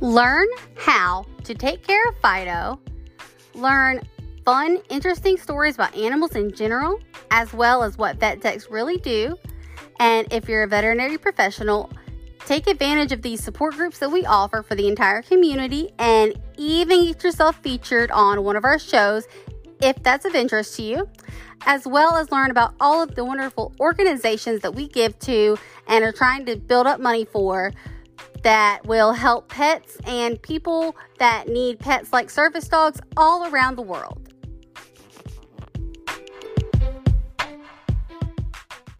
Learn how to take care of Fido. Learn fun, interesting stories about animals in general, as well as what vet techs really do. And if you're a veterinary professional, take advantage of these support groups that we offer for the entire community and even get yourself featured on one of our shows if that's of interest to you, as well as learn about all of the wonderful organizations that we give to and are trying to build up money for that will help pets and people that need pets like service dogs all around the world.